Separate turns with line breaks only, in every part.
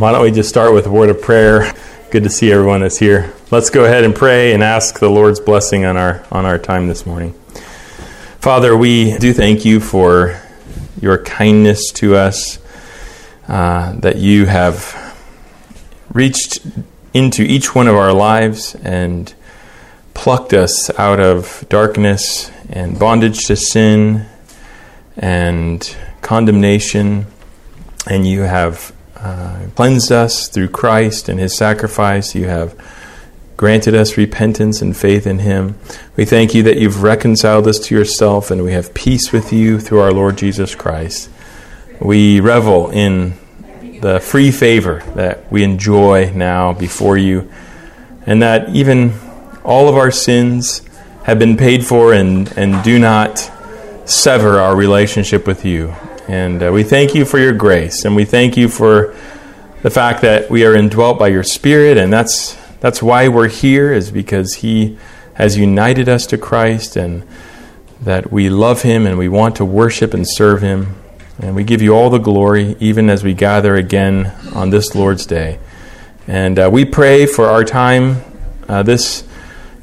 Why don't we just start with a word of prayer? Good to see everyone that's here. Let's go ahead and pray and ask the Lord's blessing on our on our time this morning. Father, we do thank you for your kindness to us, uh, that you have reached into each one of our lives and plucked us out of darkness and bondage to sin and condemnation, and you have uh, cleansed us through Christ and his sacrifice. You have granted us repentance and faith in him. We thank you that you've reconciled us to yourself and we have peace with you through our Lord Jesus Christ. We revel in the free favor that we enjoy now before you, and that even all of our sins have been paid for and, and do not sever our relationship with you. And uh, we thank you for your grace, and we thank you for the fact that we are indwelt by your Spirit, and that's that's why we're here, is because He has united us to Christ, and that we love Him and we want to worship and serve Him. And we give you all the glory, even as we gather again on this Lord's Day. And uh, we pray for our time uh, this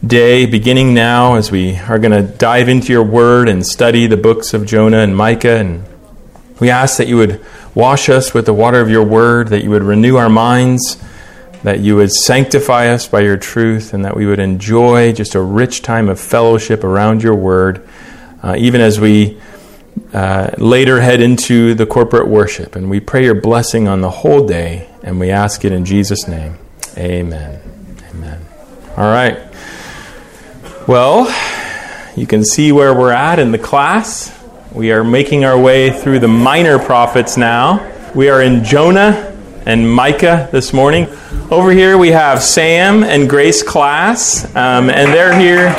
day, beginning now, as we are going to dive into your word and study the books of Jonah and Micah and we ask that you would wash us with the water of your word, that you would renew our minds, that you would sanctify us by your truth, and that we would enjoy just a rich time of fellowship around your word, uh, even as we uh, later head into the corporate worship. And we pray your blessing on the whole day, and we ask it in Jesus' name. Amen. Amen. All right. Well, you can see where we're at in the class. We are making our way through the minor prophets now. We are in Jonah and Micah this morning. Over here we have Sam and Grace class, um, and they're here.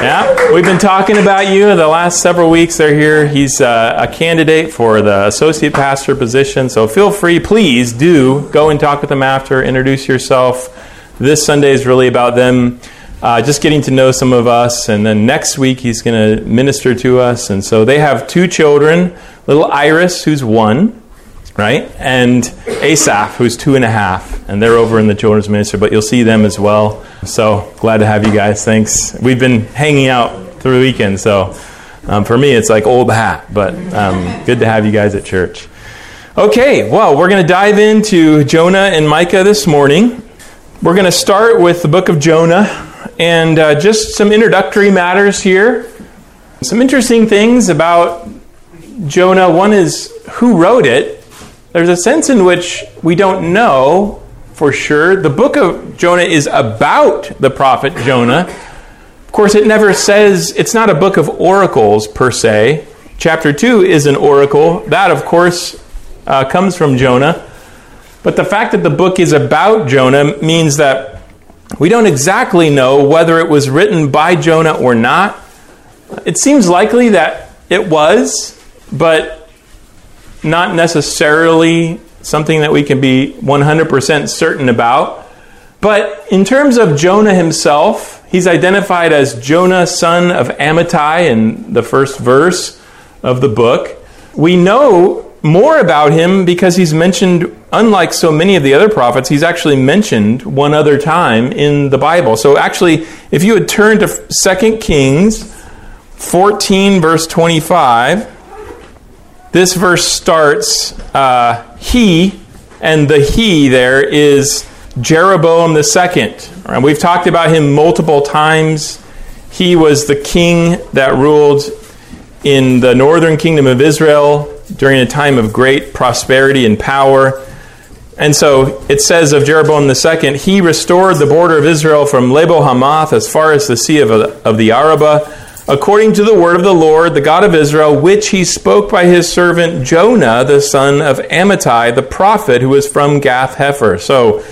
Yeah, we've been talking about you the last several weeks. They're here. He's uh, a candidate for the associate pastor position, so feel free, please do go and talk with them after, introduce yourself. This Sunday is really about them uh, just getting to know some of us. And then next week, he's going to minister to us. And so they have two children little Iris, who's one, right? And Asaph, who's two and a half. And they're over in the children's ministry, but you'll see them as well. So glad to have you guys. Thanks. We've been hanging out through the weekend. So um, for me, it's like old hat, but um, good to have you guys at church. Okay, well, we're going to dive into Jonah and Micah this morning. We're going to start with the book of Jonah. And uh, just some introductory matters here. Some interesting things about Jonah. One is who wrote it. There's a sense in which we don't know for sure. The book of Jonah is about the prophet Jonah. Of course, it never says, it's not a book of oracles per se. Chapter 2 is an oracle. That, of course, uh, comes from Jonah. But the fact that the book is about Jonah means that we don't exactly know whether it was written by Jonah or not. It seems likely that it was, but not necessarily something that we can be 100% certain about. But in terms of Jonah himself, he's identified as Jonah, son of Amittai, in the first verse of the book. We know more about him because he's mentioned, unlike so many of the other prophets, he's actually mentioned one other time in the Bible. So, actually, if you would turn to 2 Kings 14, verse 25, this verse starts, uh, He, and the He there is Jeroboam second. And we've talked about him multiple times. He was the king that ruled in the northern kingdom of Israel during a time of great prosperity and power. And so it says of Jeroboam II, he restored the border of Israel from Lebo Hamath as far as the sea of, of the Arabah, according to the word of the Lord, the God of Israel, which he spoke by his servant Jonah, the son of Amittai, the prophet, who was from Gath Hepher. So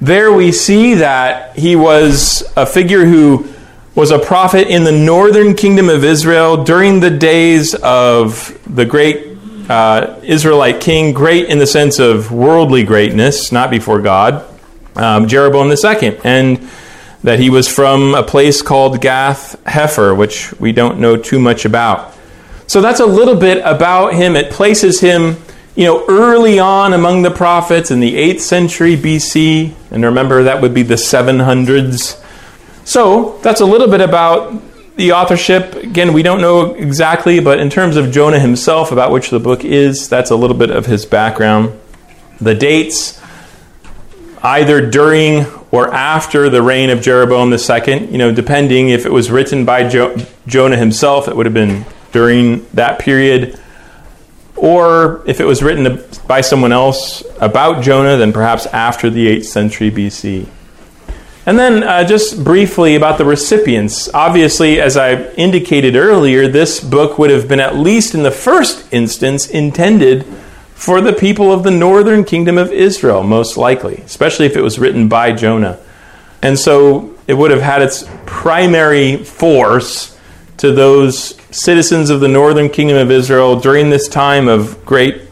there we see that he was a figure who was a prophet in the northern kingdom of Israel during the days of the great uh, Israelite king, great in the sense of worldly greatness, not before God, um, Jeroboam II, and that he was from a place called Gath Hepher, which we don't know too much about. So that's a little bit about him. It places him you know, early on among the prophets in the 8th century BC. And remember, that would be the 700s. So that's a little bit about the authorship. Again, we don't know exactly, but in terms of Jonah himself, about which the book is, that's a little bit of his background. The dates, either during or after the reign of Jeroboam II, you know, depending if it was written by jo- Jonah himself, it would have been during that period or if it was written by someone else about Jonah, then perhaps after the 8th century BC. And then, uh, just briefly about the recipients. Obviously, as I indicated earlier, this book would have been, at least in the first instance, intended for the people of the northern kingdom of Israel, most likely, especially if it was written by Jonah. And so it would have had its primary force to those citizens of the northern kingdom of Israel during this time of great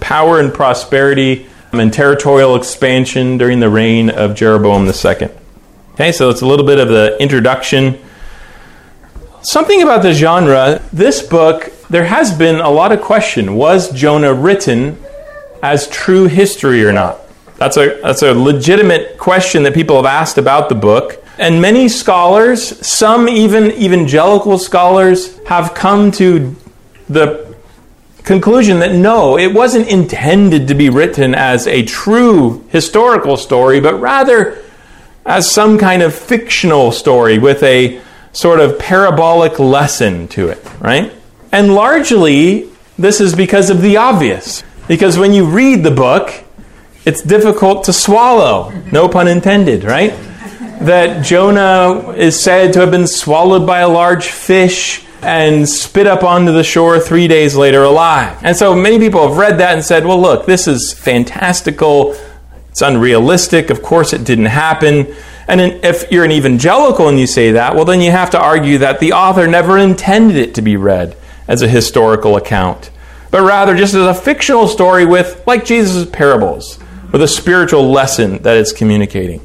power and prosperity and territorial expansion during the reign of Jeroboam II. Okay, so it's a little bit of the introduction. Something about the genre, this book, there has been a lot of question. Was Jonah written as true history or not? That's a, that's a legitimate question that people have asked about the book. And many scholars, some even evangelical scholars, have come to the conclusion that no, it wasn't intended to be written as a true historical story, but rather as some kind of fictional story with a sort of parabolic lesson to it, right? And largely, this is because of the obvious. Because when you read the book, it's difficult to swallow, no pun intended, right? that Jonah is said to have been swallowed by a large fish and spit up onto the shore three days later alive. And so many people have read that and said, well, look, this is fantastical. It's unrealistic. Of course, it didn't happen. And if you're an evangelical and you say that, well, then you have to argue that the author never intended it to be read as a historical account, but rather just as a fictional story with, like Jesus' parables, with a spiritual lesson that it's communicating.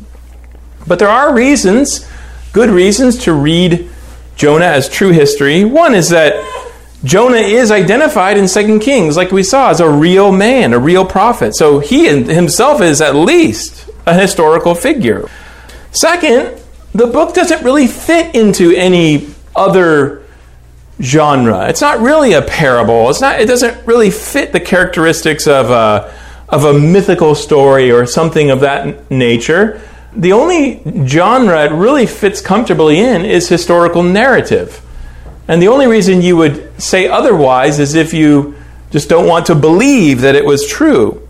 But there are reasons, good reasons, to read Jonah as true history. One is that Jonah is identified in 2 Kings, like we saw, as a real man, a real prophet. So he himself is at least a historical figure. Second, the book doesn't really fit into any other genre. It's not really a parable. It's not. It doesn't really fit the characteristics of a, of a mythical story or something of that nature the only genre it really fits comfortably in is historical narrative. And the only reason you would say otherwise is if you just don't want to believe that it was true.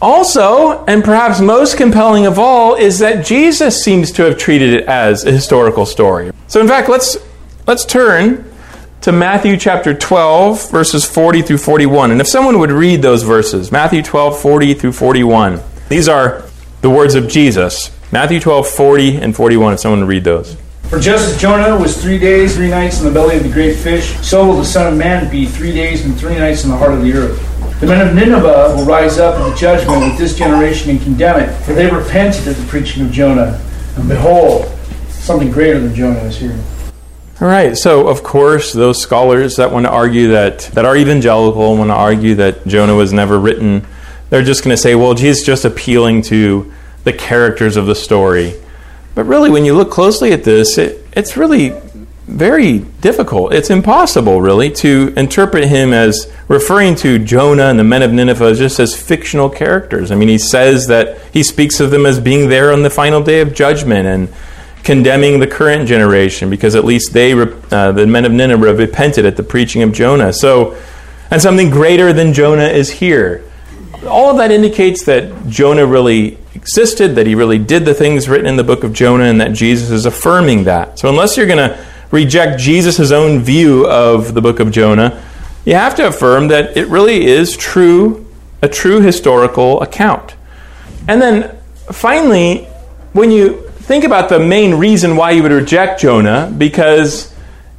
Also, and perhaps most compelling of all, is that Jesus seems to have treated it as a historical story. So in fact, let's let's turn to Matthew chapter 12 verses 40 through 41. And if someone would read those verses, Matthew 12 40 through 41. These are the words of Jesus. Matthew 12, 40 and 41, if someone would read those.
For just as Jonah was three days, three nights in the belly of the great fish, so will the Son of Man be three days and three nights in the heart of the earth. The men of Nineveh will rise up in the judgment with this generation and condemn it, for they repented at the preaching of Jonah. And behold, something greater than Jonah is here.
All right, so of course, those scholars that want to argue that, that are evangelical want to argue that Jonah was never written, they're just going to say, well, Jesus just appealing to the characters of the story. But really, when you look closely at this, it, it's really very difficult. It's impossible, really, to interpret him as referring to Jonah and the men of Nineveh just as fictional characters. I mean, he says that he speaks of them as being there on the final day of judgment and condemning the current generation because at least they, uh, the men of Nineveh, repented at the preaching of Jonah. So, and something greater than Jonah is here. All of that indicates that Jonah really existed, that he really did the things written in the book of Jonah, and that Jesus is affirming that. So, unless you're going to reject Jesus' own view of the book of Jonah, you have to affirm that it really is true, a true historical account. And then finally, when you think about the main reason why you would reject Jonah, because,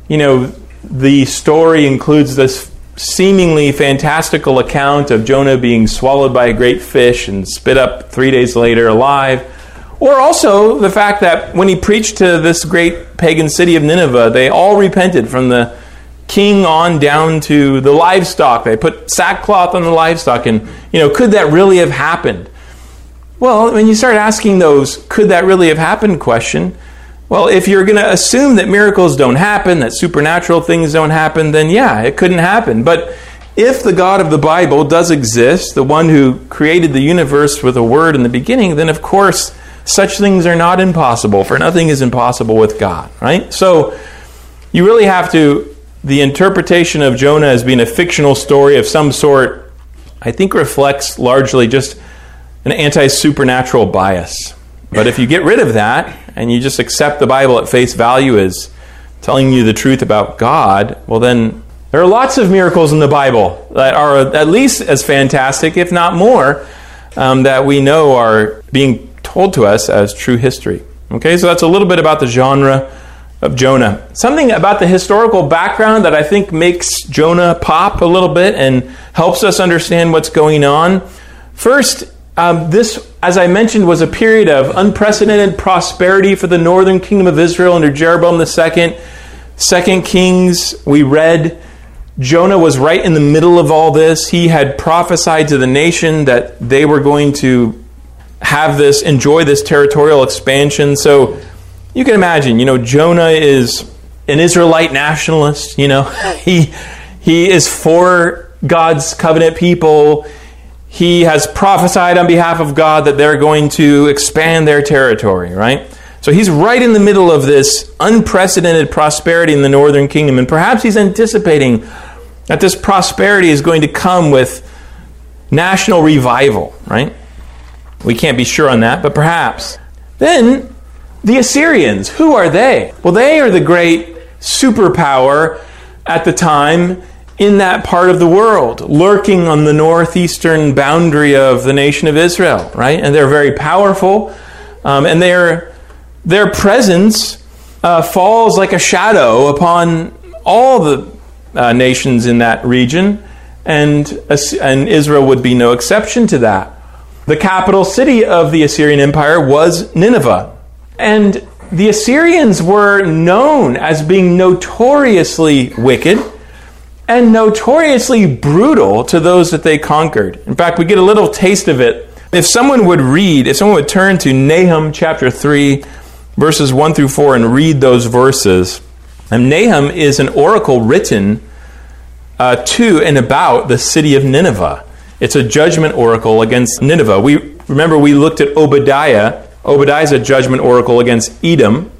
you know, the story includes this seemingly fantastical account of Jonah being swallowed by a great fish and spit up three days later alive. Or also the fact that when he preached to this great pagan city of Nineveh, they all repented from the king on down to the livestock. They put sackcloth on the livestock. And, you know, could that really have happened? Well, when you start asking those, could that really have happened question, well, if you're going to assume that miracles don't happen, that supernatural things don't happen, then yeah, it couldn't happen. But if the God of the Bible does exist, the one who created the universe with a word in the beginning, then of course such things are not impossible, for nothing is impossible with God, right? So you really have to, the interpretation of Jonah as being a fictional story of some sort, I think reflects largely just an anti supernatural bias. But if you get rid of that and you just accept the Bible at face value as telling you the truth about God, well, then there are lots of miracles in the Bible that are at least as fantastic, if not more, um, that we know are being told to us as true history. Okay, so that's a little bit about the genre of Jonah. Something about the historical background that I think makes Jonah pop a little bit and helps us understand what's going on. First, um, this, as I mentioned, was a period of unprecedented prosperity for the northern kingdom of Israel under Jeroboam II. Second Kings, we read, Jonah was right in the middle of all this. He had prophesied to the nation that they were going to have this, enjoy this territorial expansion. So you can imagine, you know, Jonah is an Israelite nationalist, you know, he, he is for God's covenant people he has prophesied on behalf of God that they're going to expand their territory, right? So he's right in the middle of this unprecedented prosperity in the northern kingdom, and perhaps he's anticipating that this prosperity is going to come with national revival, right? We can't be sure on that, but perhaps. Then the Assyrians, who are they? Well, they are the great superpower at the time in that part of the world, lurking on the northeastern boundary of the nation of Israel, right? And they're very powerful, um, and their their presence uh, falls like a shadow upon all the uh, nations in that region, and and Israel would be no exception to that. The capital city of the Assyrian Empire was Nineveh, and the Assyrians were known as being notoriously wicked and notoriously brutal to those that they conquered. In fact, we get a little taste of it. If someone would read, if someone would turn to Nahum chapter 3, verses 1 through 4, and read those verses, and Nahum is an oracle written uh, to and about the city of Nineveh. It's a judgment oracle against Nineveh. We remember we looked at Obadiah. Obadiah is a judgment oracle against Edom.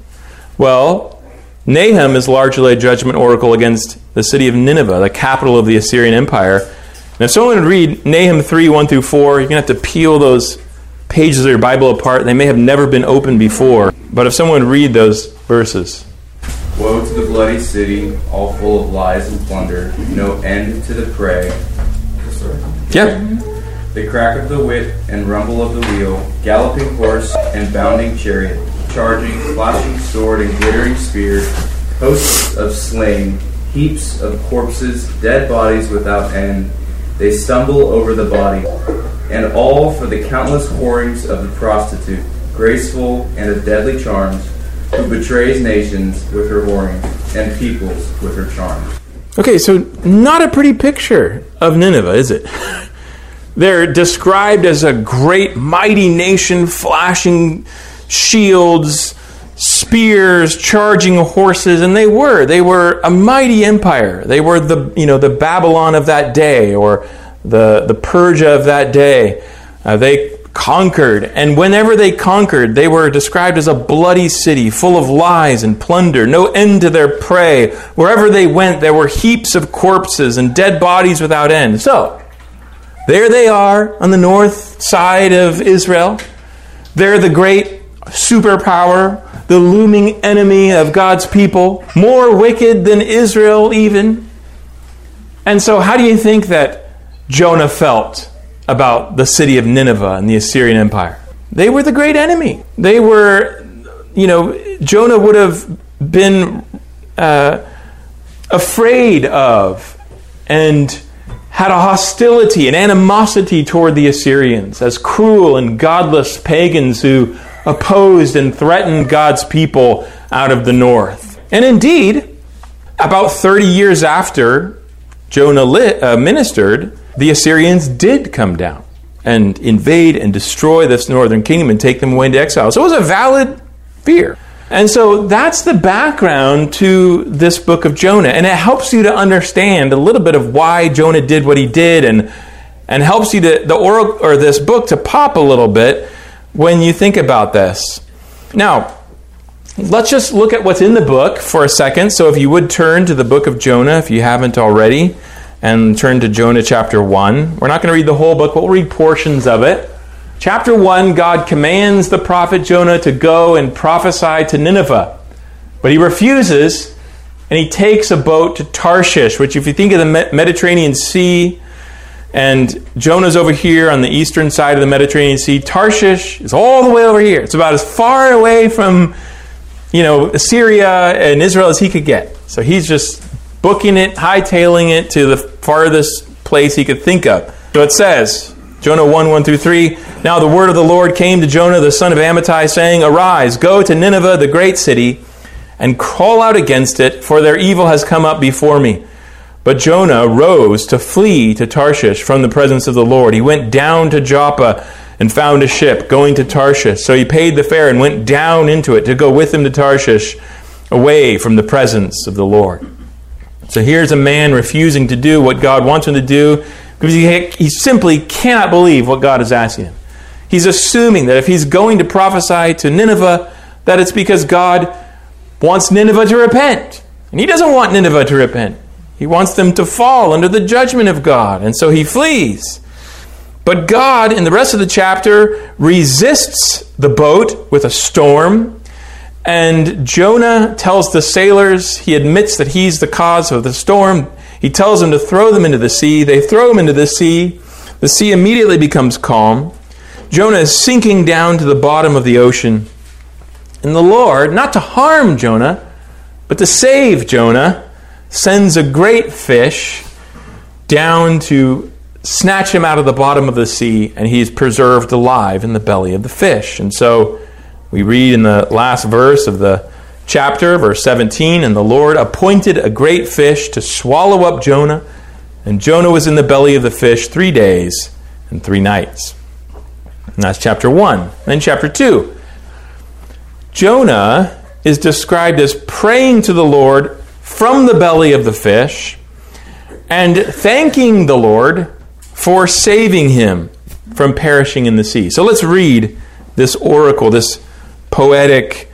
Well, Nahum is largely a judgment oracle against the city of Nineveh, the capital of the Assyrian Empire. And if someone would read Nahum 3 1 through 4, you're going to have to peel those pages of your Bible apart. They may have never been opened before. But if someone would read those verses.
Woe to the bloody city, all full of lies and plunder, no end to the prey.
Yeah.
The crack of the whip and rumble of the wheel, galloping horse and bounding chariot charging, flashing sword, and glittering spear, hosts of slain, heaps of corpses, dead bodies without end. They stumble over the body, and all for the countless whorings of the prostitute, graceful and of deadly charms, who betrays nations with her whorings, and peoples with her charms.
Okay, so not a pretty picture of Nineveh, is it? They're described as a great, mighty nation, flashing shields, spears, charging horses, and they were. They were a mighty empire. They were the, you know, the Babylon of that day or the, the Persia of that day. Uh, they conquered, and whenever they conquered, they were described as a bloody city full of lies and plunder, no end to their prey. Wherever they went, there were heaps of corpses and dead bodies without end. So, there they are on the north side of Israel. They're the great superpower, the looming enemy of God's people, more wicked than Israel, even. And so, how do you think that Jonah felt about the city of Nineveh and the Assyrian Empire? They were the great enemy. They were, you know, Jonah would have been uh, afraid of and had a hostility and animosity toward the Assyrians as cruel and godless pagans who opposed and threatened God's people out of the north. And indeed, About 30 years after Jonah lit, uh, ministered, the Assyrians did come down and invade and destroy this northern kingdom and take them away into exile. So it was a valid fear. And so that's the background to this book of Jonah. And it helps you to understand a little bit of why Jonah did what he did and, and helps you to, the oral, or this book to pop a little bit when you think about this. Now, let's just look at what's in the book for a second. So if you would turn to the book of Jonah, if you haven't already, and turn to Jonah chapter 1. We're not going to read the whole book, but we'll read portions of it. Chapter 1, God commands the prophet Jonah to go and prophesy to Nineveh. But he refuses, and he takes a boat to Tarshish, which, if you think of the Mediterranean Sea, and Jonah's over here on the eastern side of the Mediterranean Sea, Tarshish is all the way over here. It's about as far away from, you know, Syria and Israel as he could get. So he's just booking it, hightailing it to the farthest place he could think of. So it says, Jonah 1 1 through 3. Now the word of the Lord came to Jonah the son of Amittai, saying, Arise, go to Nineveh, the great city, and call out against it, for their evil has come up before me. But Jonah rose to flee to Tarshish from the presence of the Lord. He went down to Joppa and found a ship going to Tarshish. So he paid the fare and went down into it to go with him to Tarshish, away from the presence of the Lord. So here's a man refusing to do what God wants him to do because he, he simply cannot believe what God is asking him. He's assuming that if he's going to prophesy to Nineveh, that it's because God wants Nineveh to repent. And he doesn't want Nineveh to repent. He wants them to fall under the judgment of God. And so he flees. But God, in the rest of the chapter, resists the boat with a storm. And Jonah tells the sailors, he admits that he's the cause of the storm. He tells them to throw them into the sea. They throw him into the sea. The sea immediately becomes calm. Jonah is sinking down to the bottom of the ocean. And the Lord, not to harm Jonah, but to save Jonah, sends a great fish down to snatch him out of the bottom of the sea, and he is preserved alive in the belly of the fish. And so we read in the last verse of the chapter, verse 17, and the Lord appointed a great fish to swallow up Jonah, and Jonah was in the belly of the fish three days and three nights. And that's chapter 1. Then chapter 2. Jonah is described as praying to the Lord from the belly of the fish and thanking the Lord for saving him from perishing in the sea. So let's read this oracle, this poetic,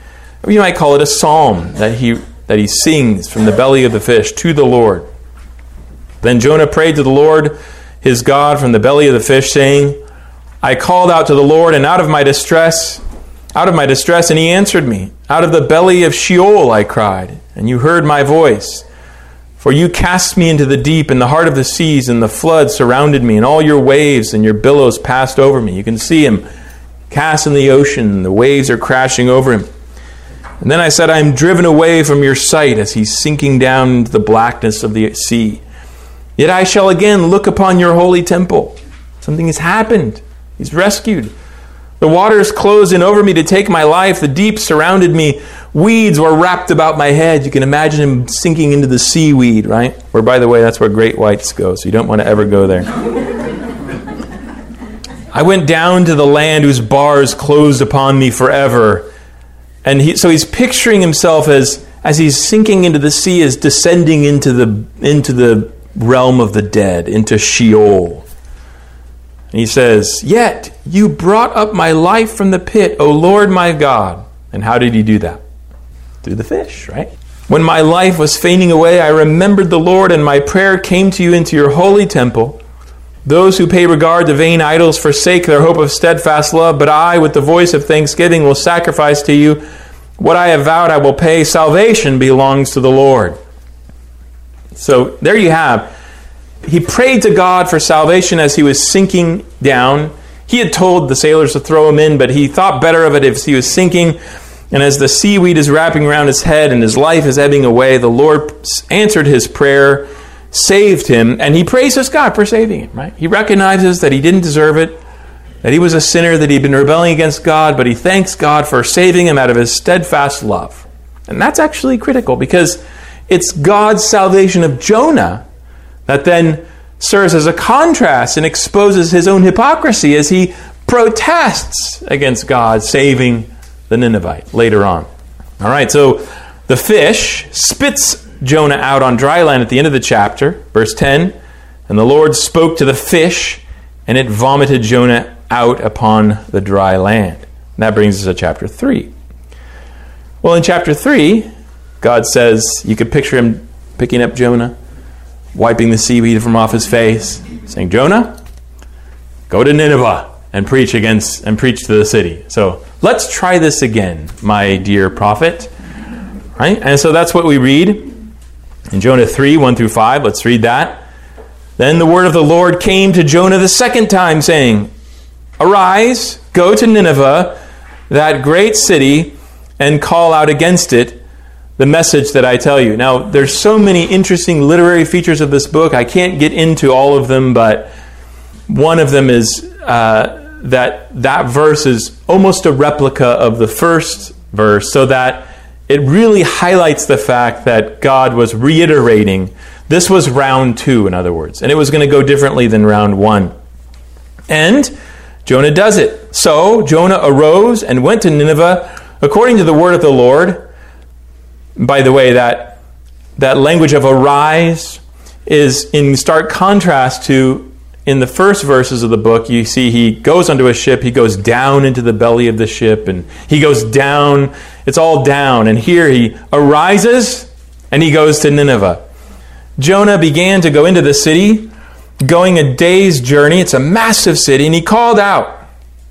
you might call it a psalm that he, that he sings from the belly of the fish to the Lord. Then Jonah prayed to the Lord, his God, from the belly of the fish, saying, I called out to the Lord, and out of my distress, out of my distress, and he answered me. Out of the belly of Sheol I cried, and you heard my voice. For you cast me into the deep, in the heart of the seas, and the flood surrounded me, and all your waves and your billows passed over me. You can see him cast in the ocean, the waves are crashing over him. And then I said, I am driven away from your sight as he's sinking down into the blackness of the sea. Yet I shall again look upon your holy temple. Something has happened. He's rescued. The waters closed in over me to take my life. The deep surrounded me. Weeds were wrapped about my head. You can imagine him sinking into the seaweed, right? Where, by the way, that's where great whites go, so you don't want to ever go there. I went down to the land whose bars closed upon me forever. And he, so he's picturing himself as, as he's sinking into the sea, as descending into the, into the realm of the dead, into Sheol. And he says, Yet you brought up my life from the pit, O Lord my God. And how did he do that? Through the fish, right? When my life was fading away, I remembered the Lord, and my prayer came to you into your holy temple. Those who pay regard to vain idols forsake their hope of steadfast love, but I, with the voice of thanksgiving, will sacrifice to you. What I have vowed I will pay. Salvation belongs to the Lord. So there you have. He prayed to God for salvation as he was sinking down. He had told the sailors to throw him in, but he thought better of it if he was sinking. And as the seaweed is wrapping around his head and his life is ebbing away, the Lord answered his prayer saved him, and he praises God for saving him, right? He recognizes that he didn't deserve it, that he was a sinner, that he'd been rebelling against God, but he thanks God for saving him out of his steadfast love. And that's actually critical because it's God's salvation of Jonah that then serves as a contrast and exposes his own hypocrisy as he protests against God saving the Ninevite later on. All right, so the fish spits Jonah out on dry land at the end of the chapter, verse 10. And the Lord spoke to the fish, and it vomited Jonah out upon the dry land. And that brings us to chapter 3. Well, in chapter 3, God says, you could picture him picking up Jonah, wiping the seaweed from off his face, saying, Jonah, go to Nineveh and preach against and preach to the city. So let's try this again, my dear prophet. Right? And so that's what we read in Jonah 3, 1 through 5. Let's read that. Then the word of the Lord came to Jonah the second time, saying, Arise, go to Nineveh, that great city, and call out against it the message that I tell you. Now, there's so many interesting literary features of this book. I can't get into all of them, but one of them is uh, that that verse is almost a replica of the first verse, so that it really highlights the fact that God was reiterating. This was round two, in other words, and it was going to go differently than round one. And Jonah does it. So Jonah arose and went to Nineveh according to the word of the Lord. By the way, that, that language of arise is in stark contrast to in the first verses of the book, you see he goes onto a ship, he goes down into the belly of the ship, and he goes down, it's all down. And here he arises and he goes to Nineveh. Jonah began to go into the city, going a day's journey. It's a massive city, and he called out,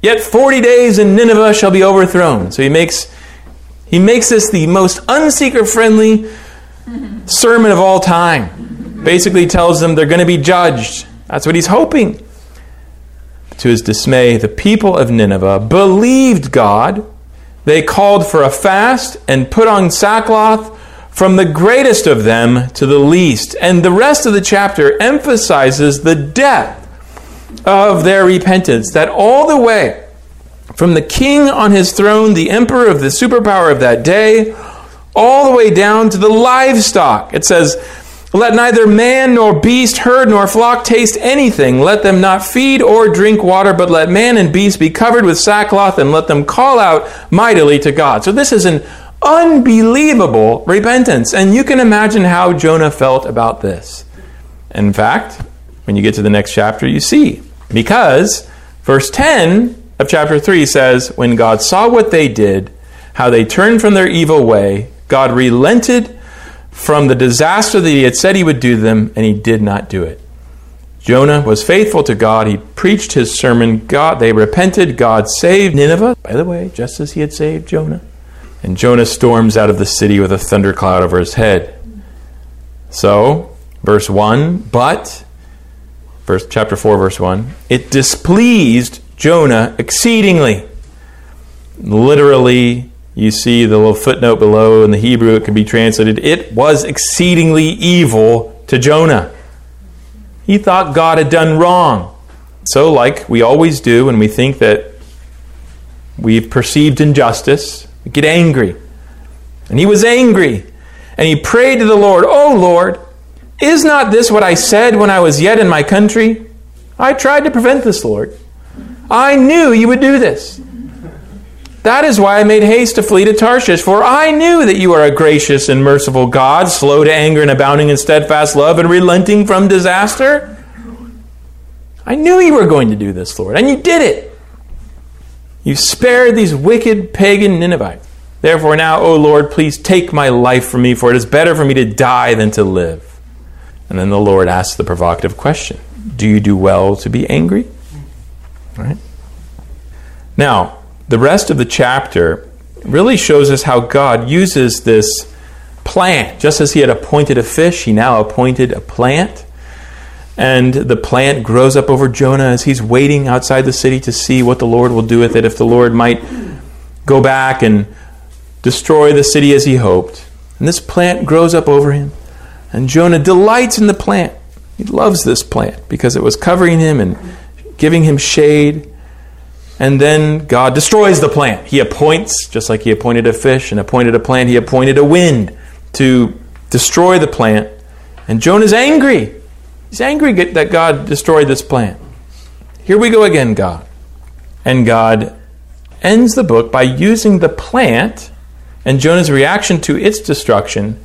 Yet 40 days and Nineveh shall be overthrown. So he makes, he makes this the most unseeker friendly sermon of all time. Basically tells them they're going to be judged. That's what he's hoping. To his dismay, the people of Nineveh believed God. They called for a fast and put on sackcloth from the greatest of them to the least. And the rest of the chapter emphasizes the depth of their repentance, that all the way from the king on his throne, the emperor of the superpower of that day, all the way down to the livestock. It says, let neither man nor beast, herd nor flock taste anything. Let them not feed or drink water, but let man and beast be covered with sackcloth and let them call out mightily to God. So this is an unbelievable repentance. And you can imagine how Jonah felt about this. In fact, when you get to the next chapter, you see. Because verse 10 of chapter 3 says, When God saw what they did, how they turned from their evil way, God relented from the disaster that he had said he would do them, and he did not do it. Jonah was faithful to God. He preached his sermon. God, they repented. God saved Nineveh, by the way, just as he had saved Jonah. And Jonah storms out of the city with a thundercloud over his head. So, verse 1, but, verse, chapter 4, verse 1, it displeased Jonah exceedingly. Literally, you see the little footnote below in the Hebrew, it can be translated, it was exceedingly evil to Jonah. He thought God had done wrong. So, like we always do when we think that we've perceived injustice, we get angry. And he was angry. And he prayed to the Lord, Oh Lord, is not this what I said when I was yet in my country? I tried to prevent this, Lord. I knew you would do this. That is why I made haste to flee to Tarshish, for I knew that you are a gracious and merciful God, slow to anger and abounding in steadfast love and relenting from disaster. I knew you were going to do this, Lord, and you did it. You spared these wicked pagan Ninevites. Therefore, now, O Lord, please take my life from me, for it is better for me to die than to live. And then the Lord asks the provocative question Do you do well to be angry? Right? Now, the rest of the chapter really shows us how God uses this plant. Just as he had appointed a fish, he now appointed a plant. And the plant grows up over Jonah as he's waiting outside the city to see what the Lord will do with it, if the Lord might go back and destroy the city as he hoped. And this plant grows up over him. And Jonah delights in the plant. He loves this plant because it was covering him and giving him shade. And then God destroys the plant. He appoints, just like he appointed a fish and appointed a plant, he appointed a wind to destroy the plant. And Jonah's angry. He's angry that God destroyed this plant. Here we go again, God. And God ends the book by using the plant and Jonah's reaction to its destruction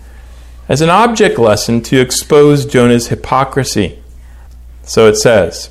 as an object lesson to expose Jonah's hypocrisy. So it says,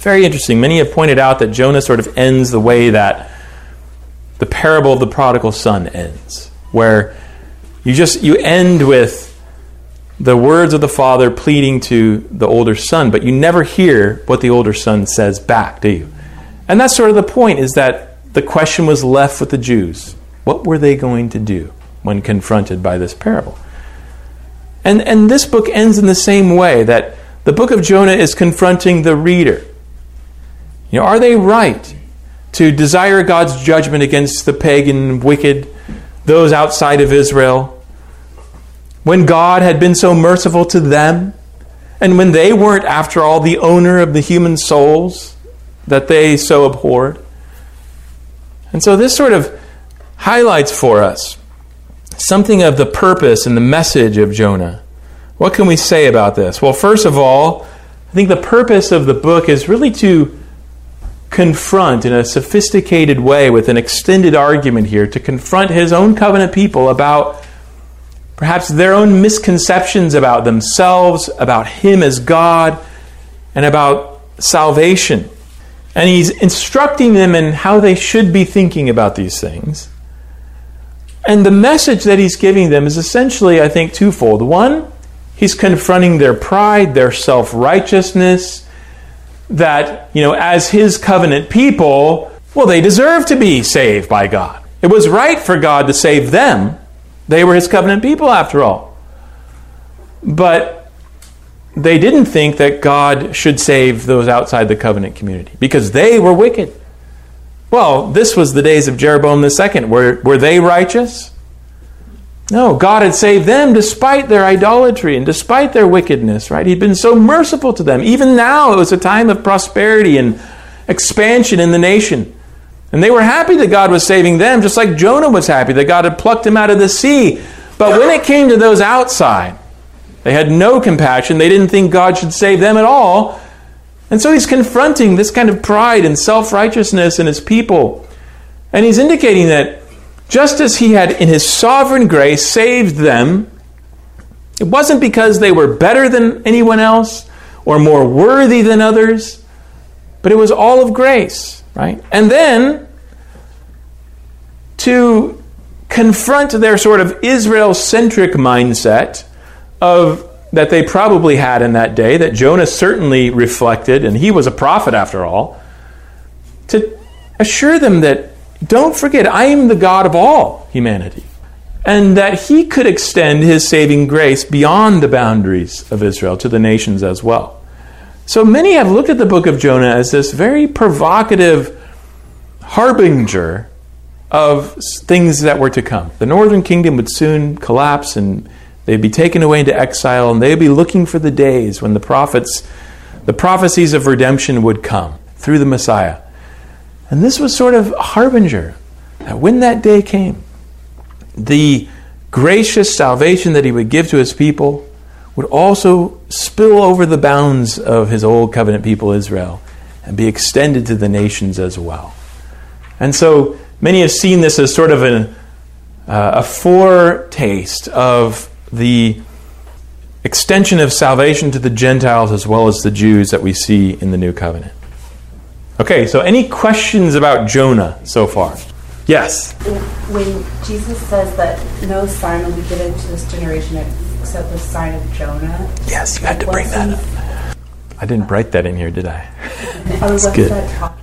Very interesting. Many have pointed out that Jonah sort of ends the way that the parable of the prodigal son ends, where you just you end with the words of the father pleading to the older son, but you never hear what the older son says back, do you? And that's sort of the point is that the question was left with the Jews. What were they going to do when confronted by this parable? And, and this book ends in the same way that the book of Jonah is confronting the reader. You know, are they right to desire God's judgment against the pagan, wicked, those outside of Israel? when God had been so merciful to them, and when they weren't, after all, the owner of the human souls that they so abhorred. And so this sort of highlights for us something of the purpose and the message of Jonah. What can we say about this? Well, first of all, I think the purpose of the book is really to confront in a sophisticated way with an extended argument here to confront his own covenant people about perhaps their own misconceptions about themselves, about Him as God, and about salvation. And He's instructing them in how they should be thinking about these things. And the message that He's giving them is essentially, I think, twofold. One, He's confronting their pride, their self righteousness, that, you know, as His covenant people, well, they deserve to be saved by God. It was right for God to save them. They were his covenant people, after all. But they didn't think that God should save those outside the covenant community because they were wicked. Well, this was the days of Jeroboam II. Were, were they righteous? No, God had saved them despite their idolatry and despite their wickedness, right? He'd been so merciful to them. Even now, it was a time of prosperity and expansion in the nation. And they were happy that God was saving them, just like Jonah was happy that God had plucked him out of the sea. But when it came to those outside, they had no compassion. They didn't think God should save them at all. And so he's confronting this kind of pride and self righteousness in his people. And he's indicating that just as he had, in his sovereign grace, saved them, it wasn't because they were better than anyone else or more worthy than others, but it was all of grace. Right? And then to confront their sort of Israel centric mindset of that they probably had in that day, that Jonah certainly reflected, and he was a prophet after all, to assure them that don't forget, I am the God of all humanity, and that he could extend his saving grace beyond the boundaries of Israel to the nations as well. So many have looked at the book of Jonah as this very provocative harbinger of things that were to come. The northern kingdom would soon collapse and they'd be taken away into exile and they'd be looking for the days when the prophets the prophecies of redemption would come through the Messiah. And this was sort of a harbinger that when that day came, the gracious salvation that he would give to his people would also spill over the bounds of his old covenant people, Israel, and be extended to the nations as well. And so many have seen this as sort of an, uh, a foretaste of the extension of salvation to the Gentiles as well as the Jews that we see in the new covenant. Okay, so any questions about Jonah so far? Yes.
When Jesus says that no sign will be given to this generation except the sign of Jonah.
Yes, you had to bring that up. I didn't write that in here, did I?
That's
good.
That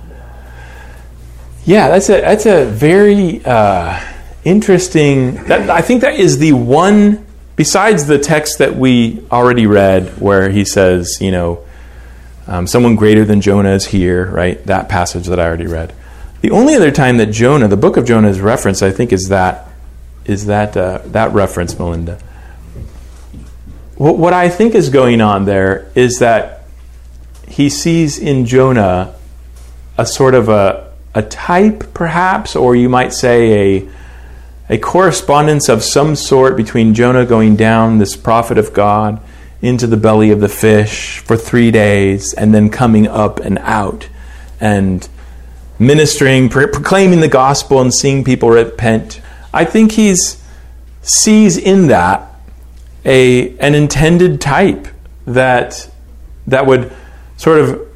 yeah, that's a that's a very uh, interesting. That, I think that is the one besides the text that we already read, where he says, you know, um, someone greater than Jonah is here, right? That passage that I already read. The only other time that Jonah, the book of Jonah, is referenced, I think, is that is that uh, that reference, Melinda. What, what I think is going on there is that he sees in Jonah a sort of a a type, perhaps, or you might say a a correspondence of some sort between Jonah going down, this prophet of God, into the belly of the fish for three days, and then coming up and out and ministering, proclaiming the gospel, and seeing people repent. I think he's sees in that a an intended type that that would sort of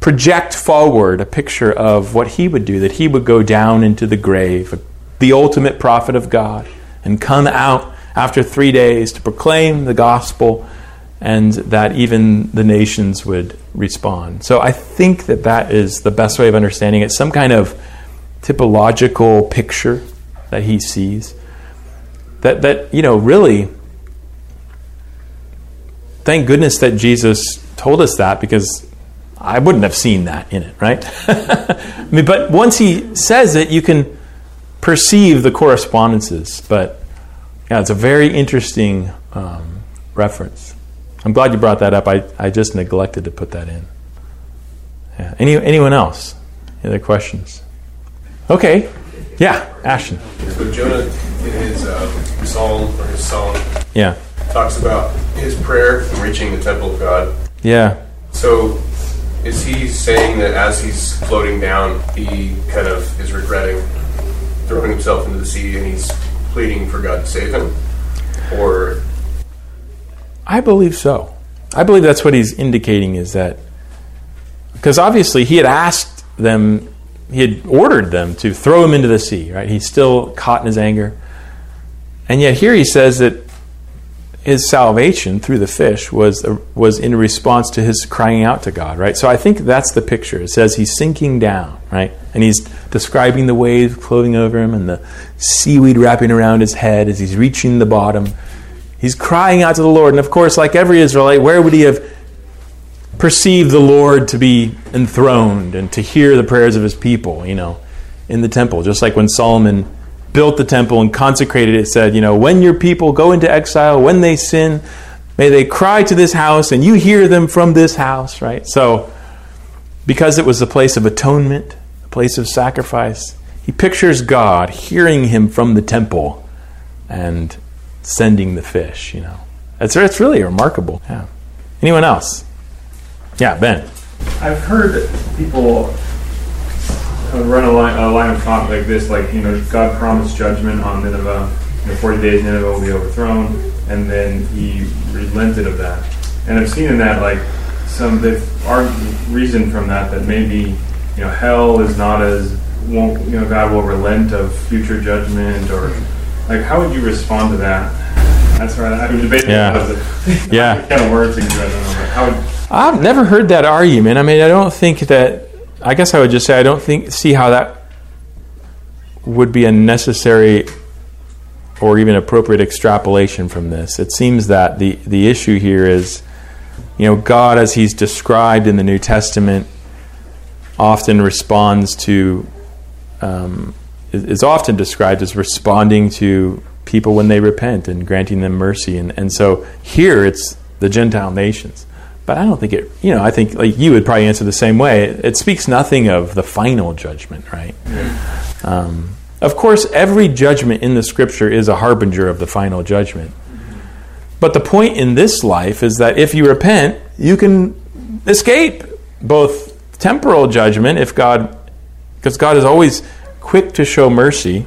project forward a picture of what he would do that he would go down into the grave the ultimate prophet of God and come out after 3 days to proclaim the gospel and that even the nations would respond so i think that that is the best way of understanding it some kind of typological picture that he sees. That, that you know, really, thank goodness that Jesus told us that because I wouldn't have seen that in it, right? I mean, but once he says it, you can perceive the correspondences. But yeah, it's a very interesting um, reference. I'm glad you brought that up. I, I just neglected to put that in. Yeah. Any, anyone else? Any other questions? Okay. Yeah, Ashton.
So Jonah, in his uh, psalm or his song,
yeah,
talks about his prayer reaching the temple of God.
Yeah.
So, is he saying that as he's floating down, he kind of is regretting throwing himself into the sea, and he's pleading for God to save him, or?
I believe so. I believe that's what he's indicating is that because obviously he had asked them he had ordered them to throw him into the sea, right? He's still caught in his anger. And yet here he says that his salvation through the fish was was in response to his crying out to God, right? So I think that's the picture. It says he's sinking down, right? And he's describing the waves clothing over him and the seaweed wrapping around his head as he's reaching the bottom. He's crying out to the Lord, and of course, like every Israelite, where would he have perceived the Lord to be enthroned and to hear the prayers of his people, you know, in the temple. Just like when Solomon built the temple and consecrated it, said, you know, when your people go into exile, when they sin, may they cry to this house and you hear them from this house, right? So, because it was a place of atonement, a place of sacrifice, he pictures God hearing him from the temple and sending the fish, you know. It's, it's really remarkable. Yeah. Anyone else? Yeah, Ben.
I've heard people run a line, a line of thought like this, like you know, God promised judgment on Nineveh. In 40 days, Nineveh will be overthrown, and then He relented of that. And I've seen in that like some they've argued reason from that that maybe you know hell is not as won't you know God will relent of future judgment or like how would you respond to that? That's right. I'm debating
yeah. yeah.
kind of words. I don't know. How would
I've never heard that argument. I mean, I don't think that. I guess I would just say I don't think see how that would be a necessary or even appropriate extrapolation from this. It seems that the the issue here is, you know, God as He's described in the New Testament often responds to. Um, is often described as responding to people when they repent and granting them mercy. And, and so here it's the Gentile nations. But I don't think it, you know, I think like you would probably answer the same way. It speaks nothing of the final judgment, right? Um, of course, every judgment in the scripture is a harbinger of the final judgment. But the point in this life is that if you repent, you can escape both temporal judgment, if God, because God is always quick to show mercy,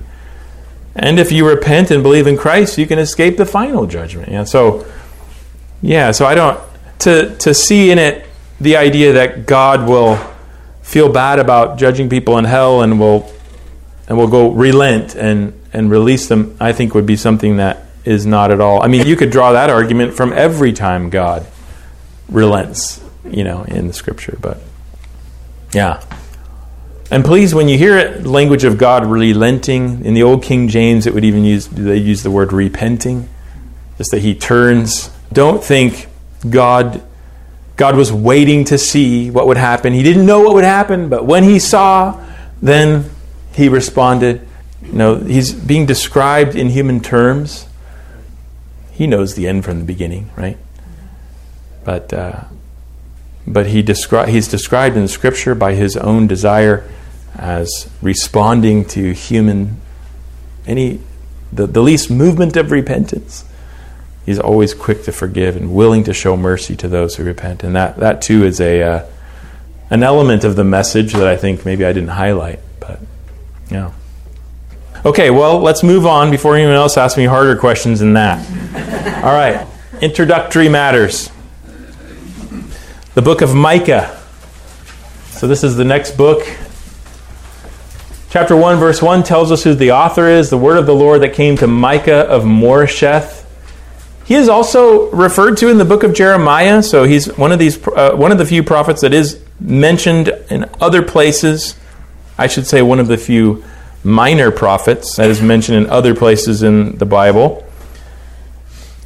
and if you repent and believe in Christ, you can escape the final judgment. Yeah, so, yeah, so I don't, to, to see in it the idea that God will feel bad about judging people in hell and will and will go relent and, and release them, I think would be something that is not at all. I mean, you could draw that argument from every time God relents, you know, in the scripture, but yeah. And please, when you hear it, language of God relenting, in the old King James, it would even use they use the word repenting. just that he turns. Don't think God God was waiting to see what would happen. He didn't know what would happen, but when he saw, then he responded. You know, he's being described in human terms. He knows the end from the beginning, right? But uh, but he descri- he's described in scripture by his own desire as responding to human any the, the least movement of repentance he's always quick to forgive and willing to show mercy to those who repent. And that, that too is a, uh, an element of the message that I think maybe I didn't highlight. But, yeah. Okay, well, let's move on before anyone else asks me harder questions than that. All right, introductory matters. The book of Micah. So, this is the next book. Chapter 1, verse 1 tells us who the author is, the word of the Lord that came to Micah of Moresheth he is also referred to in the book of Jeremiah, so he's one of these uh, one of the few prophets that is mentioned in other places. I should say one of the few minor prophets that is mentioned in other places in the Bible.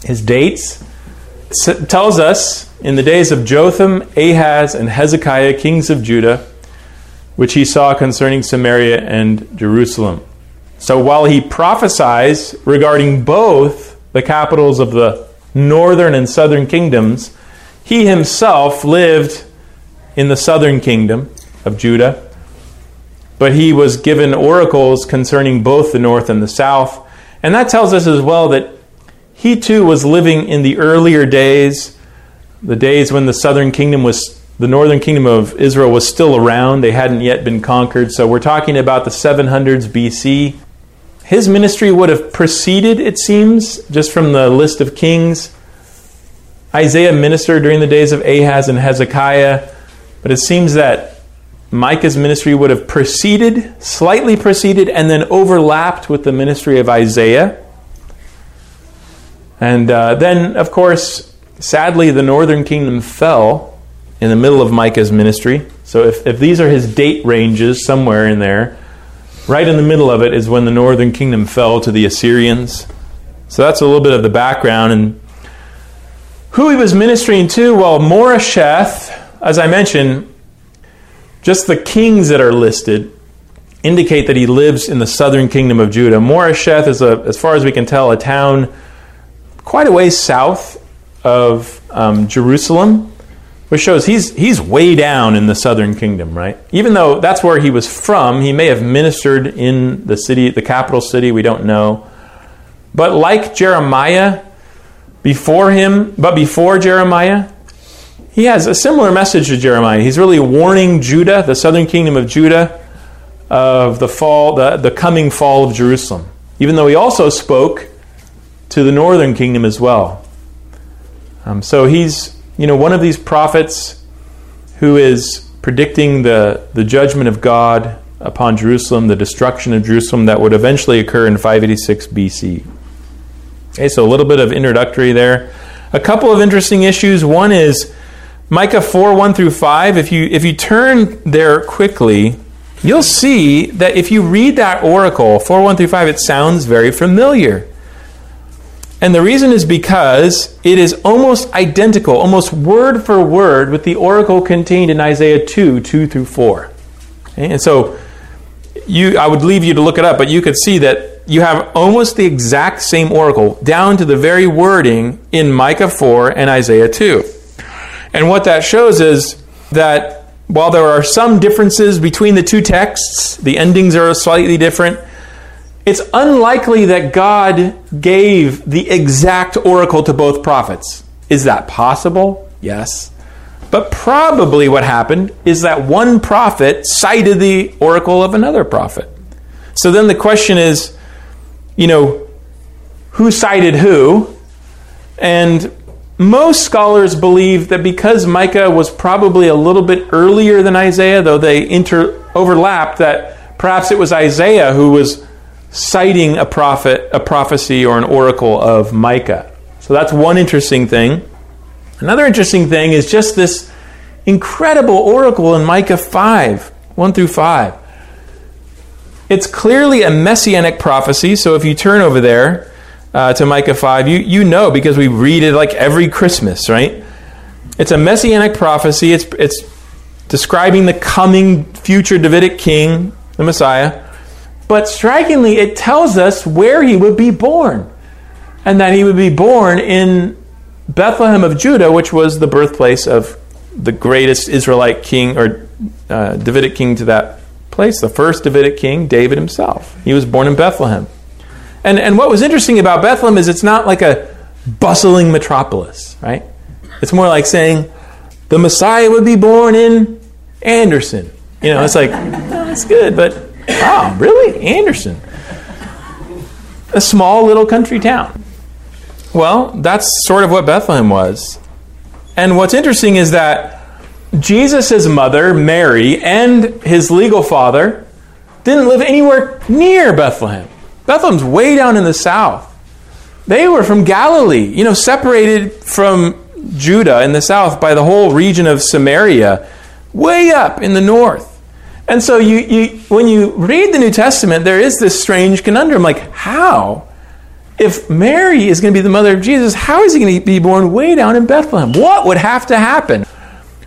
His dates tells us in the days of Jotham, Ahaz, and Hezekiah, kings of Judah, which he saw concerning Samaria and Jerusalem. So while he prophesies regarding both the capitals of the northern and southern kingdoms, he himself lived in the southern kingdom of Judah, but he was given oracles concerning both the north and the south. And that tells us as well that he too was living in the earlier days, the days when the southern kingdom was, the northern kingdom of Israel was still around. They hadn't yet been conquered. So we're talking about the 700s BC. His ministry would have preceded, it seems, just from the list of kings. Isaiah ministered during the days of Ahaz and Hezekiah, but it seems that Micah's ministry would have preceded, slightly preceded, and then overlapped with the ministry of Isaiah. And uh, then, of course, sadly, the northern kingdom fell in the middle of Micah's ministry. So if, if these are his date ranges somewhere in there, Right in the middle of it is when the northern kingdom fell to the Assyrians. So that's a little bit of the background. And who he was ministering to, well, Moresheth, as I mentioned, just the kings that are listed indicate that he lives in the southern kingdom of Judah. Moresheth is, a, as far as we can tell, a town quite a ways south of um, Jerusalem which shows he's he's way down in the southern kingdom, right? Even though that's where he was from, he may have ministered in the city, the capital city, we don't know. But like Jeremiah before him, but before Jeremiah, he has a similar message to Jeremiah. He's really warning Judah, the southern kingdom of Judah, of the fall, the, the coming fall of Jerusalem. Even though he also spoke to the northern kingdom as well. Um, so he's you know, one of these prophets who is predicting the, the judgment of God upon Jerusalem, the destruction of Jerusalem that would eventually occur in 586 BC. Okay, so a little bit of introductory there. A couple of interesting issues. One is Micah 4 1 through 5. If you, if you turn there quickly, you'll see that if you read that oracle, 4 1 through 5, it sounds very familiar. And the reason is because it is almost identical, almost word for word, with the oracle contained in Isaiah 2 2 through 4. Okay? And so you, I would leave you to look it up, but you could see that you have almost the exact same oracle, down to the very wording in Micah 4 and Isaiah 2. And what that shows is that while there are some differences between the two texts, the endings are slightly different it's unlikely that God gave the exact oracle to both prophets. Is that possible? Yes. But probably what happened is that one prophet cited the oracle of another prophet. So then the question is, you know, who cited who? And most scholars believe that because Micah was probably a little bit earlier than Isaiah, though they inter- overlapped, that perhaps it was Isaiah who was citing a prophet, a prophecy or an oracle of Micah. So that's one interesting thing. Another interesting thing is just this incredible oracle in Micah 5, 1 through 5. It's clearly a messianic prophecy, so if you turn over there, uh, to Micah 5, you, you know because we read it like every Christmas, right? It's a messianic prophecy. It's, it's describing the coming future Davidic king, the Messiah. But strikingly, it tells us where he would be born. And that he would be born in Bethlehem of Judah, which was the birthplace of the greatest Israelite king or uh, Davidic king to that place, the first Davidic king, David himself. He was born in Bethlehem. And, and what was interesting about Bethlehem is it's not like a bustling metropolis, right? It's more like saying the Messiah would be born in Anderson. You know, it's like, that's good, but wow, really? Anderson. A small little country town. Well, that's sort of what Bethlehem was. And what's interesting is that Jesus' mother, Mary, and his legal father didn't live anywhere near Bethlehem. Bethlehem's way down in the south. They were from Galilee, you know, separated from Judah in the south by the whole region of Samaria, way up in the north. And so you, you when you read the New Testament, there is this strange conundrum like, how? If Mary is going to be the mother of Jesus, how is he going to be born way down in Bethlehem? What would have to happen?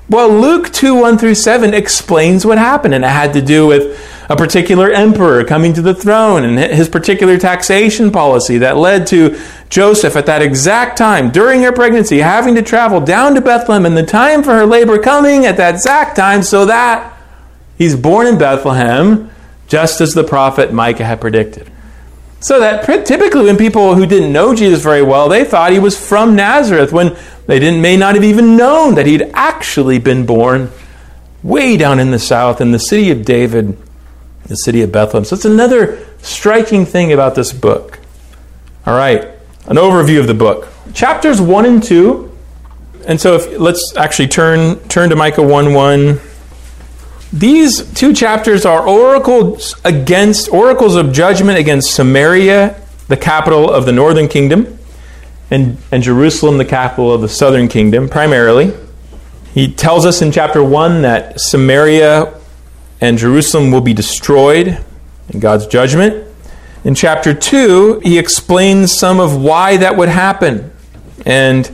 Well, Luke 2 1 through 7 explains what happened, and it had to do with a particular emperor coming to the throne and his particular taxation policy that led to Joseph at that exact time, during her pregnancy, having to travel down to Bethlehem and the time for her labor coming at that exact time so that he's born in Bethlehem, just as the prophet Micah had predicted. So that typically when people who didn't know Jesus very well, they thought he was from Nazareth when they didn't may not have even known that he'd actually been born way down in the south in the city of David the city of Bethlehem. So it's another striking thing about this book. All right, an overview of the book. Chapters 1 and 2. And so if let's actually turn turn to Micah 1 1. These two chapters are oracles against oracles of judgment against Samaria, the capital of the northern kingdom, and, and Jerusalem, the capital of the southern kingdom, primarily. He tells us in chapter 1 that Samaria and Jerusalem will be destroyed in God's judgment. In chapter 2, he explains some of why that would happen. And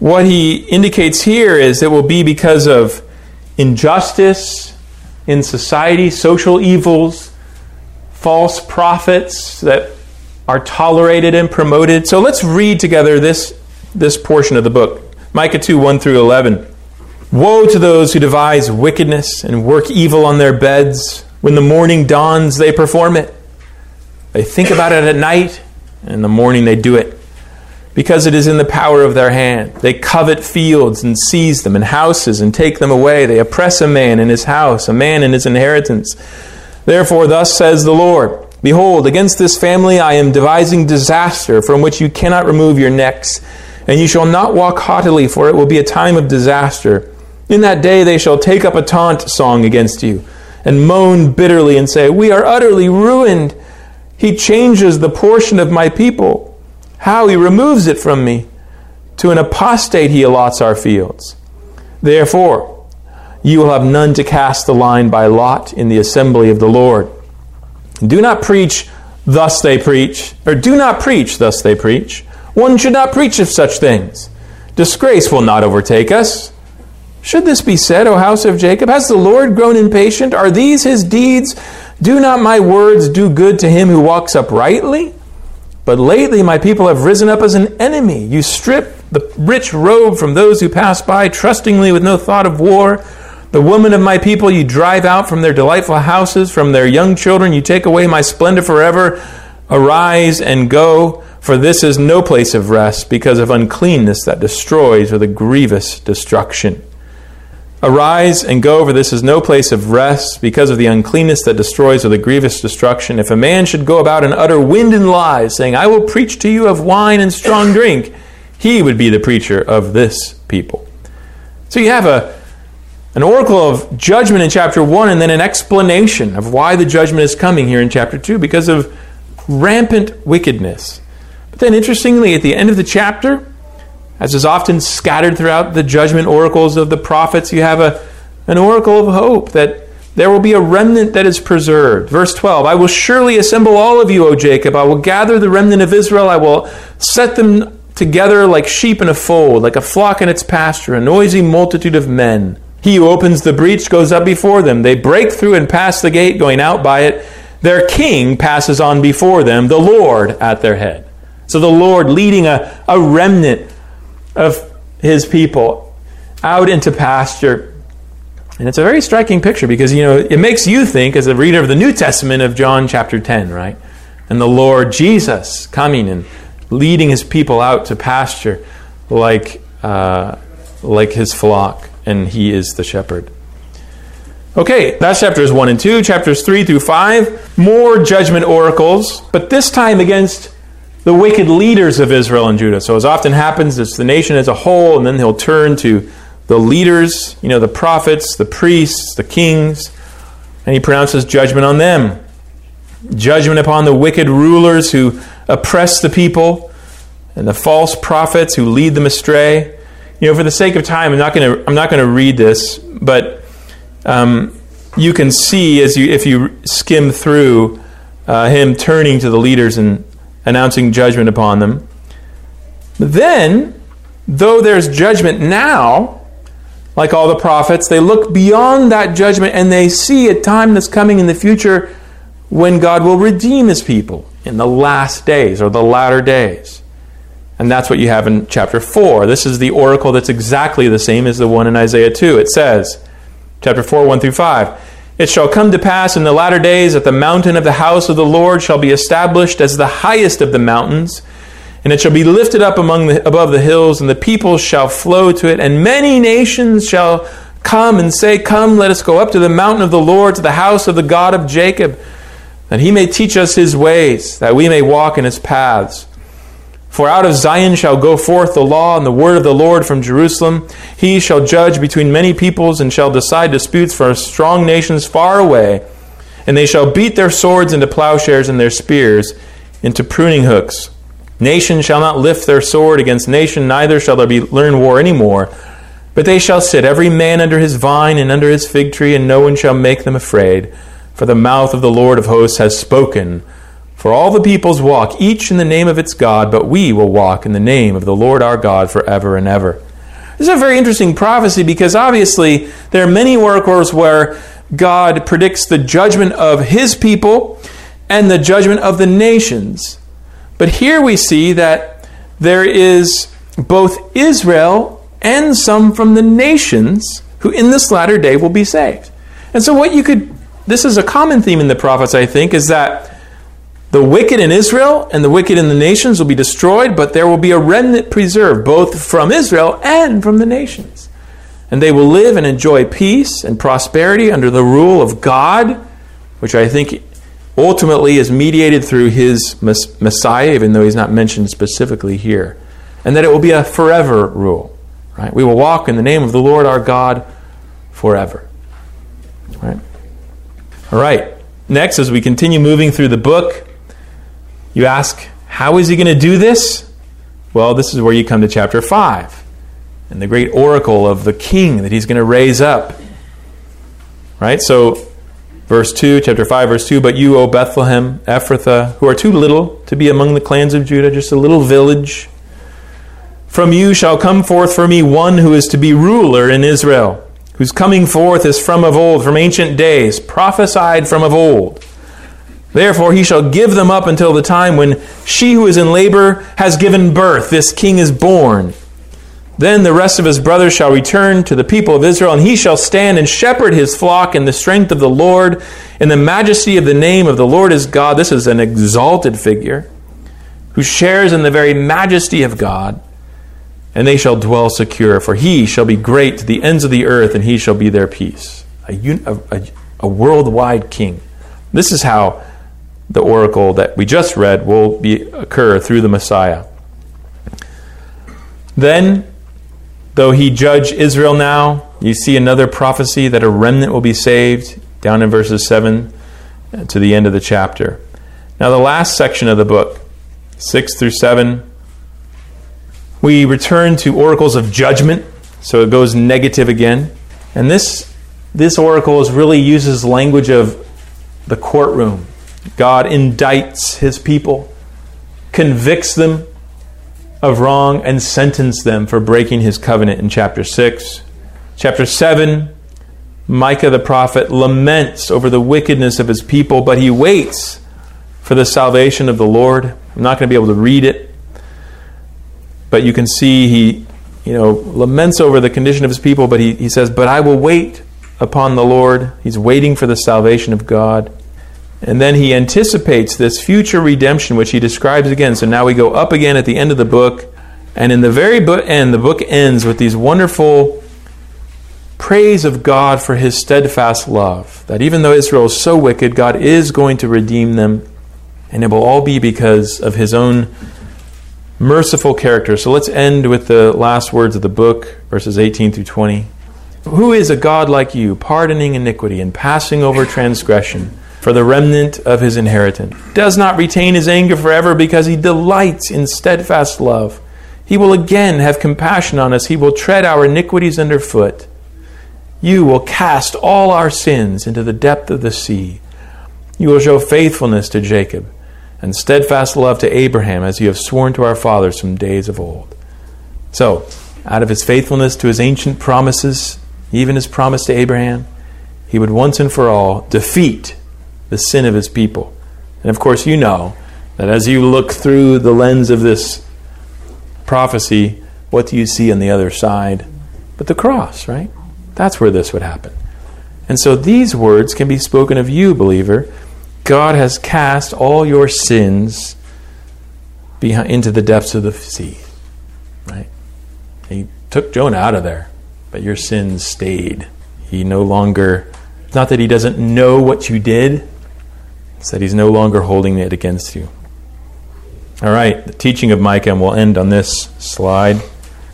what he indicates here is it will be because of injustice in society, social evils, false prophets that are tolerated and promoted. So let's read together this, this portion of the book Micah 2 1 through 11. Woe to those who devise wickedness and work evil on their beds. When the morning dawns, they perform it. They think about it at night, and in the morning they do it. Because it is in the power of their hand. They covet fields and seize them, and houses and take them away. They oppress a man in his house, a man in his inheritance. Therefore, thus says the Lord Behold, against this family I am devising disaster from which you cannot remove your necks, and you shall not walk haughtily, for it will be a time of disaster. In that day they shall take up a taunt song against you, and moan bitterly, and say, We are utterly ruined. He changes the portion of my people. How he removes it from me. To an apostate he allots our fields. Therefore, you will have none to cast the line by lot in the assembly of the Lord. Do not preach, thus they preach, or do not preach, thus they preach. One should not preach of such things. Disgrace will not overtake us. Should this be said, O house of Jacob? Has the Lord grown impatient? Are these his deeds? Do not my words do good to him who walks uprightly? But lately my people have risen up as an enemy. You strip the rich robe from those who pass by, trustingly with no thought of war. The women of my people you drive out from their delightful houses, from their young children you take away my splendor forever. Arise and go, for this is no place of rest, because of uncleanness that destroys with a grievous destruction. Arise and go, for this is no place of rest, because of the uncleanness that destroys with a grievous destruction. If a man should go about and utter wind and lies, saying, I will preach to you of wine and strong drink, he would be the preacher of this people. So you have a, an oracle of judgment in chapter 1, and then an explanation of why the judgment is coming here in chapter 2, because of rampant wickedness. But then, interestingly, at the end of the chapter, as is often scattered throughout the judgment oracles of the prophets, you have a, an oracle of hope that there will be a remnant that is preserved. Verse 12 I will surely assemble all of you, O Jacob. I will gather the remnant of Israel. I will set them together like sheep in a fold, like a flock in its pasture, a noisy multitude of men. He who opens the breach goes up before them. They break through and pass the gate, going out by it. Their king passes on before them, the Lord at their head. So the Lord leading a, a remnant of his people out into pasture. And it's a very striking picture because, you know, it makes you think, as a reader of the New Testament, of John chapter 10, right? And the Lord Jesus coming and leading his people out to pasture like, uh, like his flock, and he is the shepherd. Okay, that's chapters 1 and 2. Chapters 3 through 5, more judgment oracles, but this time against the wicked leaders of Israel and Judah. So, as often happens, it's the nation as a whole, and then he'll turn to the leaders, you know, the prophets, the priests, the kings, and he pronounces judgment on them. Judgment upon the wicked rulers who oppress the people, and the false prophets who lead them astray. You know, for the sake of time, I'm not going to I'm not going to read this, but um, you can see as you if you skim through uh, him turning to the leaders and announcing judgment upon them. Then, though there's judgment now, like all the prophets, they look beyond that judgment and they see a time that's coming in the future when God will redeem his people in the last days or the latter days. And that's what you have in chapter 4. This is the oracle that's exactly the same as the one in Isaiah 2. It says, Chapter 4, 1 through 5. It shall come to pass in the latter days that the mountain of the house of the Lord shall be established as the highest of the mountains, and it shall be lifted up among the, above the hills, and the people shall flow to it, and many nations shall come and say, Come, let us go up to the mountain of the Lord, to the house of the God of Jacob, that he may teach us his ways, that we may walk in his paths. For out of Zion shall go forth the law and the word of the Lord from Jerusalem. He shall judge between many peoples and shall decide disputes for strong nations far away. And they shall beat their swords into plowshares and their spears into pruning hooks. Nation shall not lift their sword against nation, neither shall there be learn war any more. But they shall sit every man under his vine and under his fig tree, and no one shall make them afraid. For the mouth of the Lord of hosts has spoken. For all the peoples walk, each in the name of its God, but we will walk in the name of the Lord our God forever and ever. This is a very interesting prophecy because obviously there are many oracles where God predicts the judgment of his people and the judgment of the nations. But here we see that there is both Israel and some from the nations who in this latter day will be saved. And so, what you could, this is a common theme in the prophets, I think, is that the wicked in Israel and the wicked in the nations will be destroyed, but there will be a remnant preserved, both from Israel and from the nations. And they will live and enjoy peace and prosperity under the rule of God, which I think ultimately is mediated through his Messiah, even though he's not mentioned specifically here. And that it will be a forever rule. Right? We will walk in the name of the Lord our God forever. Right? All right. Next, as we continue moving through the book, you ask, how is he going to do this? Well, this is where you come to chapter 5 and the great oracle of the king that he's going to raise up. Right? So, verse 2, chapter 5, verse 2 But you, O Bethlehem, Ephrathah, who are too little to be among the clans of Judah, just a little village, from you shall come forth for me one who is to be ruler in Israel, whose coming forth is from of old, from ancient days, prophesied from of old. Therefore, he shall give them up until the time when she who is in labor has given birth. This king is born. Then the rest of his brothers shall return to the people of Israel, and he shall stand and shepherd his flock in the strength of the Lord, in the majesty of the name of the Lord his God. This is an exalted figure who shares in the very majesty of God. And they shall dwell secure, for he shall be great to the ends of the earth, and he shall be their peace. A, a, a worldwide king. This is how the oracle that we just read will be, occur through the Messiah. Then, though he judge Israel now, you see another prophecy that a remnant will be saved down in verses 7 uh, to the end of the chapter. Now, the last section of the book, 6 through 7, we return to oracles of judgment, so it goes negative again. And this this oracle is really uses language of the courtroom. God indicts his people, convicts them of wrong, and sentences them for breaking his covenant in chapter 6. Chapter 7, Micah the prophet laments over the wickedness of his people, but he waits for the salvation of the Lord. I'm not going to be able to read it, but you can see he you know, laments over the condition of his people, but he, he says, But I will wait upon the Lord. He's waiting for the salvation of God. And then he anticipates this future redemption, which he describes again. So now we go up again at the end of the book. And in the very book end, the book ends with these wonderful praise of God for his steadfast love. That even though Israel is so wicked, God is going to redeem them. And it will all be because of his own merciful character. So let's end with the last words of the book, verses 18 through 20. Who is a God like you, pardoning iniquity and passing over transgression for the remnant of his inheritance? Does not retain his anger forever because he delights in steadfast love. He will again have compassion on us. He will tread our iniquities underfoot. You will cast all our sins into the depth of the sea. You will show faithfulness to Jacob and steadfast love to Abraham as you have sworn to our fathers from days of old. So, out of his faithfulness to his ancient promises, even his promise to Abraham, he would once and for all defeat the sin of his people. And of course, you know that as you look through the lens of this prophecy, what do you see on the other side? But the cross, right? That's where this would happen. And so these words can be spoken of you, believer, God has cast all your sins behind, into the depths of the sea. Right? He took Jonah out of there, but your sins stayed. He no longer, it's not that he doesn't know what you did, that he's no longer holding it against you. All right, the teaching of Micah, and we'll end on this slide.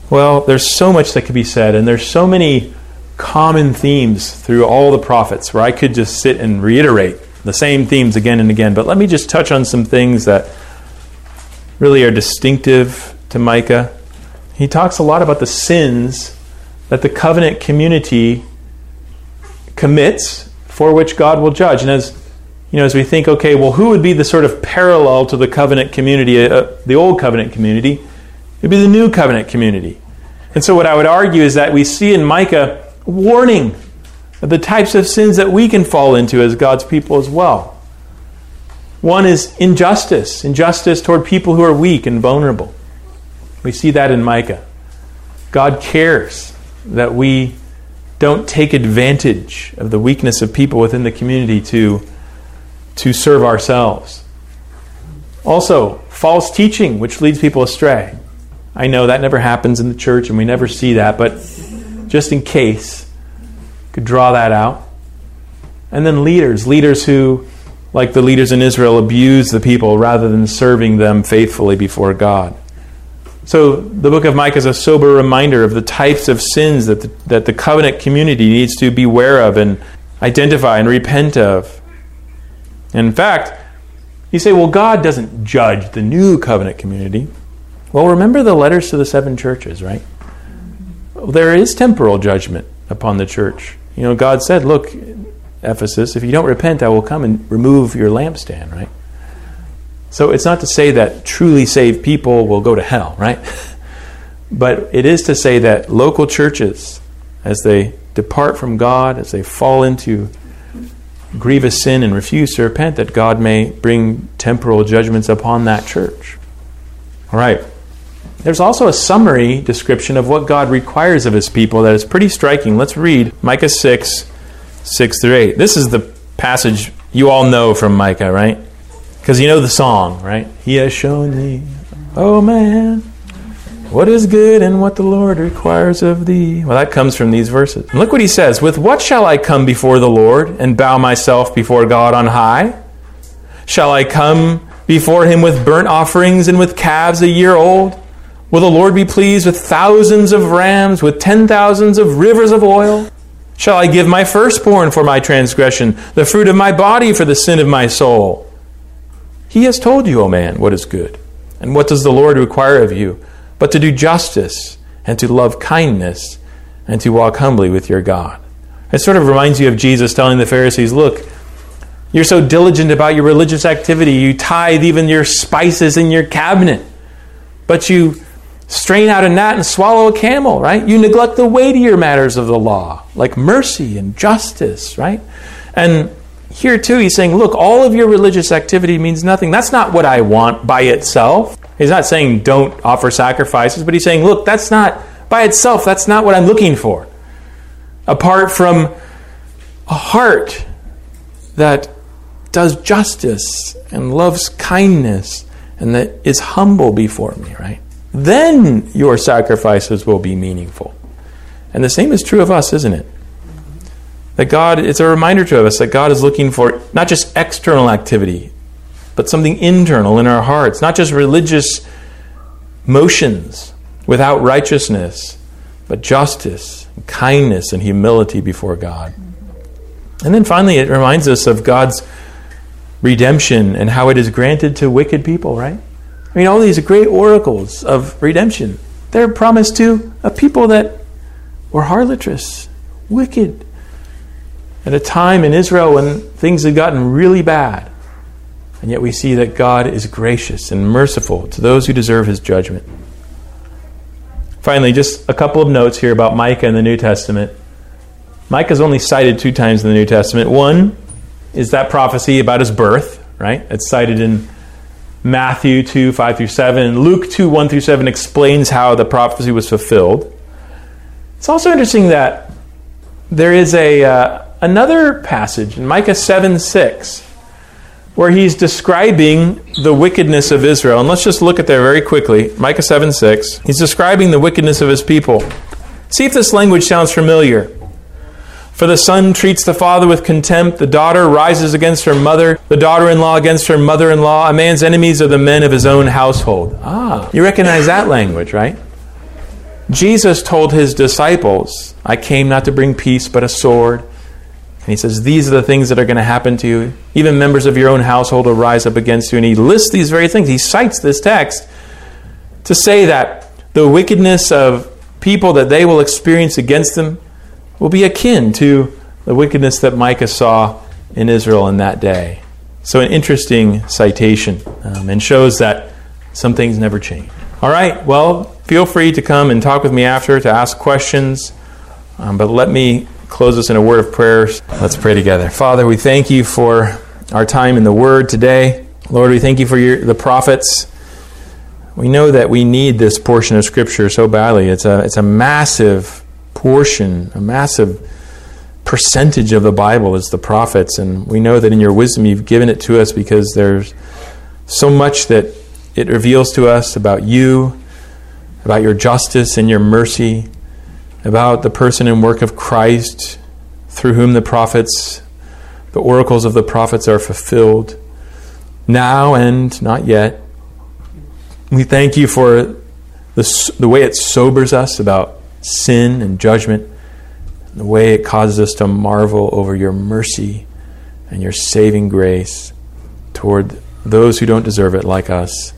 Well, there's so much that could be said, and there's so many common themes through all the prophets where I could just sit and reiterate the same themes again and again. But let me just touch on some things that really are distinctive to Micah. He talks a lot about the sins that the covenant community commits for which God will judge. And as you know, as we think, okay, well, who would be the sort of parallel to the covenant community, uh, the old covenant community? It'd be the new covenant community. And so, what I would argue is that we see in Micah warning of the types of sins that we can fall into as God's people as well. One is injustice, injustice toward people who are weak and vulnerable. We see that in Micah. God cares that we don't take advantage of the weakness of people within the community to, to serve ourselves. Also, false teaching, which leads people astray. I know that never happens in the church and we never see that, but just in case, could draw that out. And then leaders, leaders who, like the leaders in Israel, abuse the people rather than serving them faithfully before God. So the book of Micah is a sober reminder of the types of sins that the, that the covenant community needs to beware of and identify and repent of. In fact, you say, well, God doesn't judge the new covenant community. Well, remember the letters to the seven churches, right? There is temporal judgment upon the church. You know, God said, Look, Ephesus, if you don't repent, I will come and remove your lampstand, right? So it's not to say that truly saved people will go to hell, right? but it is to say that local churches, as they depart from God, as they fall into grievous sin and refuse to repent, that God may bring temporal judgments upon that church. All right. There's also a summary description of what God requires of his people that is pretty striking. Let's read Micah 6, 6 through 8. This is the passage you all know from Micah, right? Because you know the song, right? He has shown thee, oh man, what is good and what the Lord requires of thee. Well, that comes from these verses. And look what he says With what shall I come before the Lord and bow myself before God on high? Shall I come before him with burnt offerings and with calves a year old? Will the Lord be pleased with thousands of rams, with ten thousands of rivers of oil? Shall I give my firstborn for my transgression, the fruit of my body for the sin of my soul? He has told you, O man, what is good. And what does the Lord require of you? But to do justice, and to love kindness, and to walk humbly with your God. It sort of reminds you of Jesus telling the Pharisees, Look, you're so diligent about your religious activity. You tithe even your spices in your cabinet. But you strain out a gnat and swallow a camel, right? You neglect the weightier matters of the law, like mercy and justice, right? And here too, he's saying, look, all of your religious activity means nothing. That's not what I want by itself. He's not saying don't offer sacrifices, but he's saying, look, that's not, by itself, that's not what I'm looking for. Apart from a heart that does justice and loves kindness and that is humble before me, right? Then your sacrifices will be meaningful. And the same is true of us, isn't it? That God, it's a reminder to us that God is looking for not just external activity, but something internal in our hearts, not just religious motions without righteousness, but justice, and kindness, and humility before God. And then finally, it reminds us of God's redemption and how it is granted to wicked people, right? I mean, all these great oracles of redemption, they're promised to a people that were harlotrous, wicked, at a time in Israel when things had gotten really bad. And yet we see that God is gracious and merciful to those who deserve his judgment. Finally, just a couple of notes here about Micah in the New Testament. Micah is only cited two times in the New Testament. One is that prophecy about his birth, right? It's cited in Matthew 2, 5 through 7. Luke 2, 1 through 7 explains how the prophecy was fulfilled. It's also interesting that there is a, uh, another passage in Micah 7, 6 where he's describing the wickedness of Israel. And let's just look at there very quickly. Micah 7, 6. He's describing the wickedness of his people. See if this language sounds familiar. For the son treats the father with contempt, the daughter rises against her mother, the daughter in law against her mother in law. A man's enemies are the men of his own household. Ah, you recognize that language, right? Jesus told his disciples, I came not to bring peace, but a sword. And he says, These are the things that are going to happen to you. Even members of your own household will rise up against you. And he lists these very things. He cites this text to say that the wickedness of people that they will experience against them will be akin to the wickedness that Micah saw in Israel in that day. So, an interesting citation um, and shows that some things never change. All right, well, feel free to come and talk with me after to ask questions, um, but let me close us in a word of prayer. Let's pray together. Father, we thank you for our time in the Word today. Lord, we thank you for your, the prophets. We know that we need this portion of Scripture so badly. It's a, it's a massive portion, a massive percentage of the Bible is the prophets. And we know that in your wisdom you've given it to us because there's so much that it reveals to us about you, about your justice and your mercy, about the person and work of Christ through whom the prophets, the oracles of the prophets are fulfilled now and not yet. We thank you for the, the way it sobers us about sin and judgment, the way it causes us to marvel over your mercy and your saving grace toward those who don't deserve it, like us.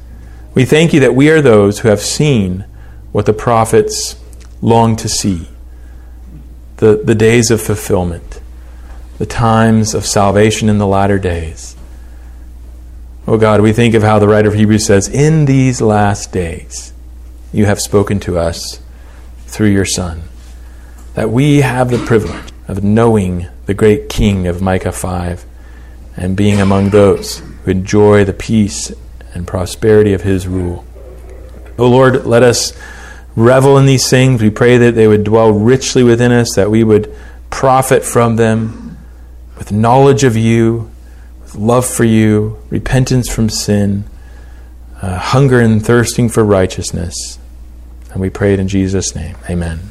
We thank you that we are those who have seen what the prophets long to see the, the days of fulfillment, the times of salvation in the latter days. Oh God, we think of how the writer of Hebrews says, In these last days, you have spoken to us through your Son. That we have the privilege of knowing the great King of Micah 5 and being among those who enjoy the peace and prosperity of his rule. O oh Lord, let us revel in these things. We pray that they would dwell richly within us, that we would profit from them with knowledge of you, with love for you, repentance from sin, uh, hunger and thirsting for righteousness. And we pray it in Jesus' name. Amen.